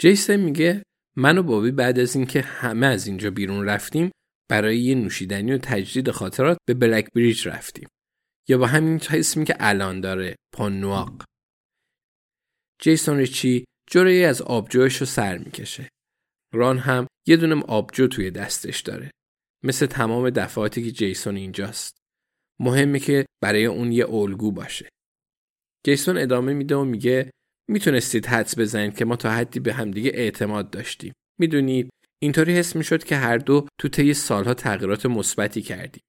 جیسن میگه من و بابی بعد از اینکه همه از اینجا بیرون رفتیم برای یه نوشیدنی و تجدید خاطرات به بلک بریج رفتیم. یا با همین اسمی که الان داره پانواق جیسون ریچی جوری از آبجوش رو سر می‌کشه. ران هم یه دونه آبجو توی دستش داره. مثل تمام دفعاتی که جیسون اینجاست. مهمه که برای اون یه الگو باشه. جیسون ادامه میده و میگه می‌تونستید حدس بزنید که ما تا حدی به همدیگه اعتماد داشتیم. می‌دونید اینطوری حس می‌شد که هر دو تو طی سالها تغییرات مثبتی کردیم.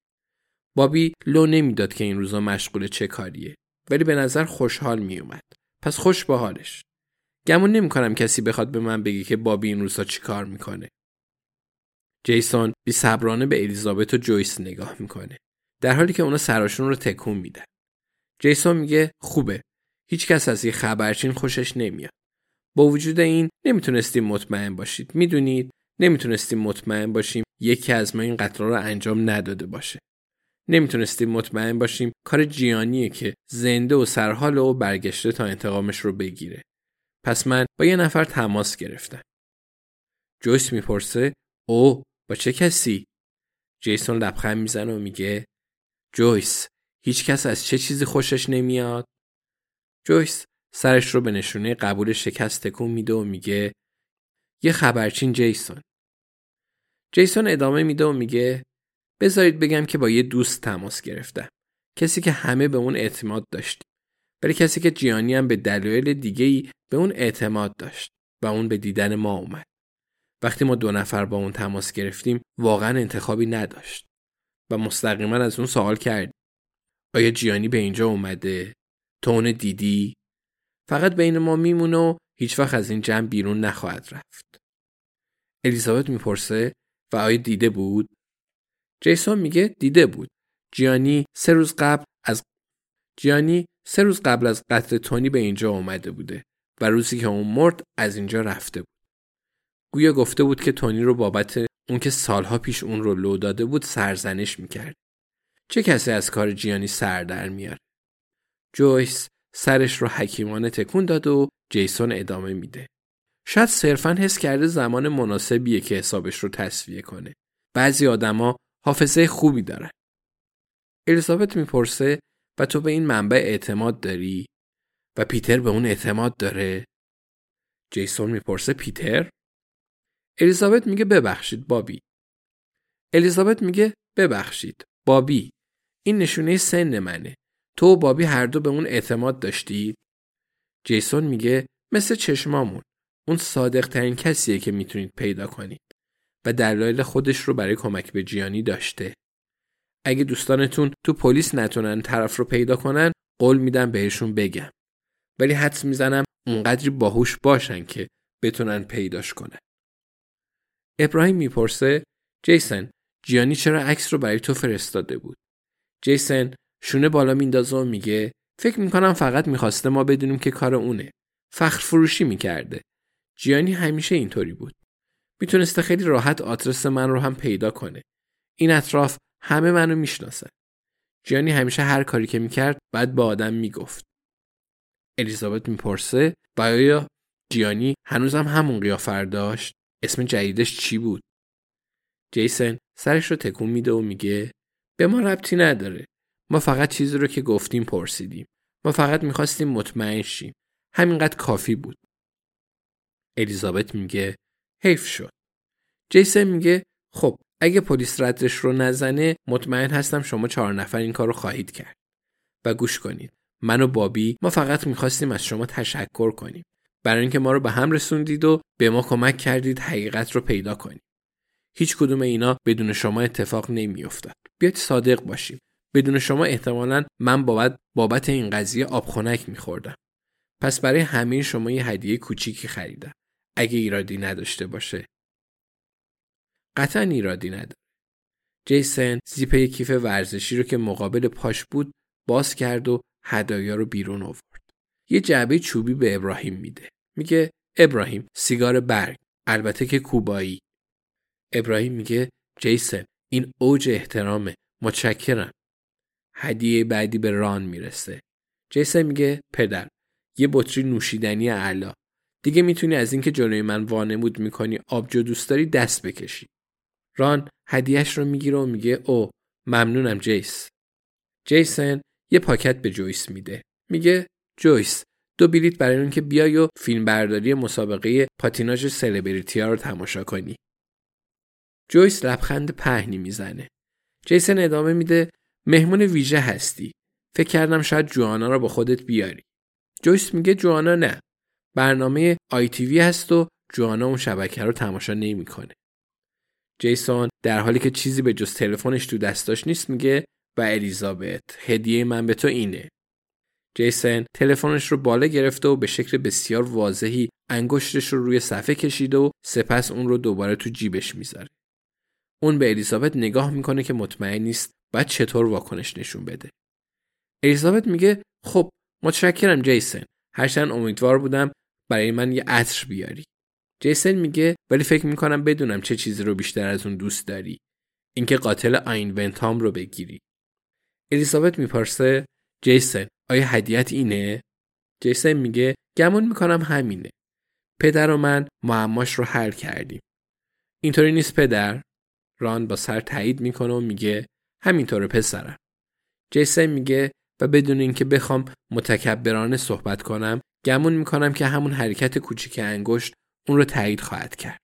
بابی لو نمی‌داد که این روزا مشغول چه کاریه ولی به نظر خوشحال میومد پس خوش به حالش. گمون نمی‌کنم کسی بخواد به من بگی که بابی این روزا چی کار می‌کنه. جیسون بی صبرانه به الیزابت و جویس نگاه می‌کنه در حالی که اونا سراشون رو تکون میدن. جیسون میگه خوبه. هیچ کس از یه خبرچین خوشش نمیاد. با وجود این نمی‌تونستیم مطمئن باشید. می‌دونید نمی‌تونستیم مطمئن باشیم یکی از ما این قطرا رو انجام نداده باشه. نمی‌تونستیم مطمئن باشیم کار جیانیه که زنده و سرحال و برگشته تا انتقامش رو بگیره. پس من با یه نفر تماس گرفتم. جویس می‌پرسه او با چه کسی؟ جیسون لبخند می‌زنه و میگه جویس هیچ کس از چه چیزی خوشش نمیاد؟ جویس سرش رو به نشونه قبول شکست تکون میده و میگه یه خبرچین جیسون. جیسون ادامه میده و میگه بذارید بگم که با یه دوست تماس گرفتم. کسی که همه به اون اعتماد داشتیم. ولی کسی که جیانی هم به دلایل دیگه ای به اون اعتماد داشت و اون به دیدن ما اومد. وقتی ما دو نفر با اون تماس گرفتیم واقعا انتخابی نداشت و مستقیما از اون سوال کرد آیا جیانی به اینجا اومده تو دیدی؟ فقط بین ما میمونه و هیچ وقت از این جمع بیرون نخواهد رفت. الیزابت می‌پرسه و آیا دیده بود؟ جیسون میگه دیده بود. جیانی سه روز قبل از جیانی سه روز قبل از قتل تونی به اینجا اومده بوده و روزی که اون مرد از اینجا رفته بود. گویا گفته بود که تونی رو بابت اون که سالها پیش اون رو لو داده بود سرزنش می‌کرد. چه کسی از کار جیانی سر در میاره؟ جویس سرش رو حکیمانه تکون داد و جیسون ادامه میده. شاید صرفا حس کرده زمان مناسبیه که حسابش رو تصویه کنه. بعضی آدما حافظه خوبی دارن. الیزابت می‌پرسه و تو به این منبع اعتماد داری؟ و پیتر به اون اعتماد داره؟ جیسون می‌پرسه پیتر؟ الیزابت میگه ببخشید بابی. الیزابت میگه ببخشید بابی. این نشونه سن منه. تو و بابی هر دو به اون اعتماد داشتید؟ جیسون میگه مثل چشمامون. اون صادق ترین کسیه که می‌تونید پیدا کنید و دلایل خودش رو برای کمک به جیانی داشته. اگه دوستانتون تو پلیس نتونن طرف رو پیدا کنن قول میدم بهشون بگم. ولی حدس می‌زنم اونقدری باهوش باشن که بتونن پیداش کنن. ابراهیم می‌پرسه جیسن جیانی چرا عکس رو برای تو فرستاده بود؟ جیسن شونه بالا میندازه و میگه فکر می‌کنم فقط می‌خواسته ما بدونیم که کار اونه. فخر فروشی می‌کرده. جیانی همیشه اینطوری بود. می‌تونسته خیلی راحت آدرس من رو هم پیدا کنه. این اطراف همه منو می‌شناسن. جیانی همیشه هر کاری که می‌کرد بعد با آدم می‌گفت. الیزابت می‌پرسه و آیا جیانی هنوزم همون قیافر داشت؟ اسم جدیدش چی بود؟ جیسن سرش رو تکون میده و میگه به ما ربطی نداره. ما فقط چیزی رو که گفتیم پرسیدیم. ما فقط می‌خواستیم مطمئن شیم. همینقدر کافی بود. الیزابت میگه حیف شد. جیسن میگه خب اگه پلیس ردش رو نزنه مطمئن هستم شما چهار نفر این کار رو خواهید کرد. و گوش کنید. من و بابی ما فقط می‌خواستیم از شما تشکر کنیم. برای اینکه ما رو به هم رسوندید و به ما کمک کردید حقیقت رو پیدا کنیم. هیچ کدوم اینا بدون شما اتفاق نمیافتاد. بیاید صادق باشیم. بدون شما احتمالا من بابت بابت این قضیه آبخونک میخوردم. پس برای همه شما یه هدیه کوچیکی خریدم. اگه ایرادی نداشته باشه. قطعا ایرادی نداره. جیسن زیپ کیف ورزشی رو که مقابل پاش بود باز کرد و هدایا رو بیرون آورد. یه جعبه چوبی به ابراهیم میده. میگه ابراهیم سیگار برگ البته که کوبایی. ابراهیم میگه جیسن این اوج احترامه متشکرم. هدیه بعدی به ران می‌رسه. جیسن میگه پدر یه بطری نوشیدنی اعلا دیگه می‌تونی از اینکه جلوی من وانمود می‌کنی آبجو دوست داری دست بکشی. ران هدیهش رو می‌گیره و میگه اوه ممنونم جیس. جیسن یه پاکت به جویس میده. میگه جویس دو بلیت برای اون که بیای و فیلم برداری مسابقه پاتیناژ سلبریتی ها رو تماشا کنی. جویس لبخند پهنی می‌زنه. جیسن ادامه میده مهمون ویژه هستی. فکر کردم شاید جوانا رو با خودت بیاری. جویس میگه جوانا نه. برنامه آی تی هست و جوانا اون شبکه رو تماشا نمی‌کنه. جیسون در حالی که چیزی به جز تلفنش تو دستاش نیست میگه و الیزابت هدیه من به تو اینه. جیسن تلفنش رو بالا گرفته و به شکل بسیار واضحی انگشتش رو روی صفحه کشیده و سپس اون رو دوباره تو جیبش می‌ذاره. اون به الیزابت نگاه می‌کنه که مطمئن نیست باید چطور واکنش نشون بده. الیزابت میگه خب متشکرم جیسن. هرچند امیدوار بودم برای من یه عطر بیاری. جیسن میگه ولی فکر می‌کنم بدونم چه چیزی رو بیشتر از اون دوست داری. اینکه قاتل آین ونتام رو بگیری. الیزابت می‌پرسه جیسن آیا هدیت اینه؟ جیسن میگه گمون می‌کنم همینه. پدر و من معماش رو حل کردیم. اینطوری نیست پدر؟ ران با سر تایید می‌کنه و میگه همینطوره پسرم. جیسن میگه و بدون اینکه بخوام متکبرانه صحبت کنم گمون می‌کنم که همون حرکت کوچیک انگشت اون رو تایید خواهد کرد.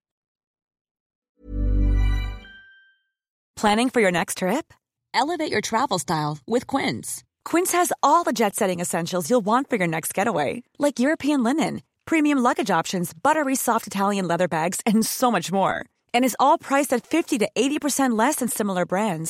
Planning for your next trip? Elevate your travel style with Quince. Quince has all the jet-setting essentials you'll want for your next getaway, like European linen, premium luggage options, buttery soft Italian leather bags, and so much more. And is all priced at 50 to 80% less than similar brands.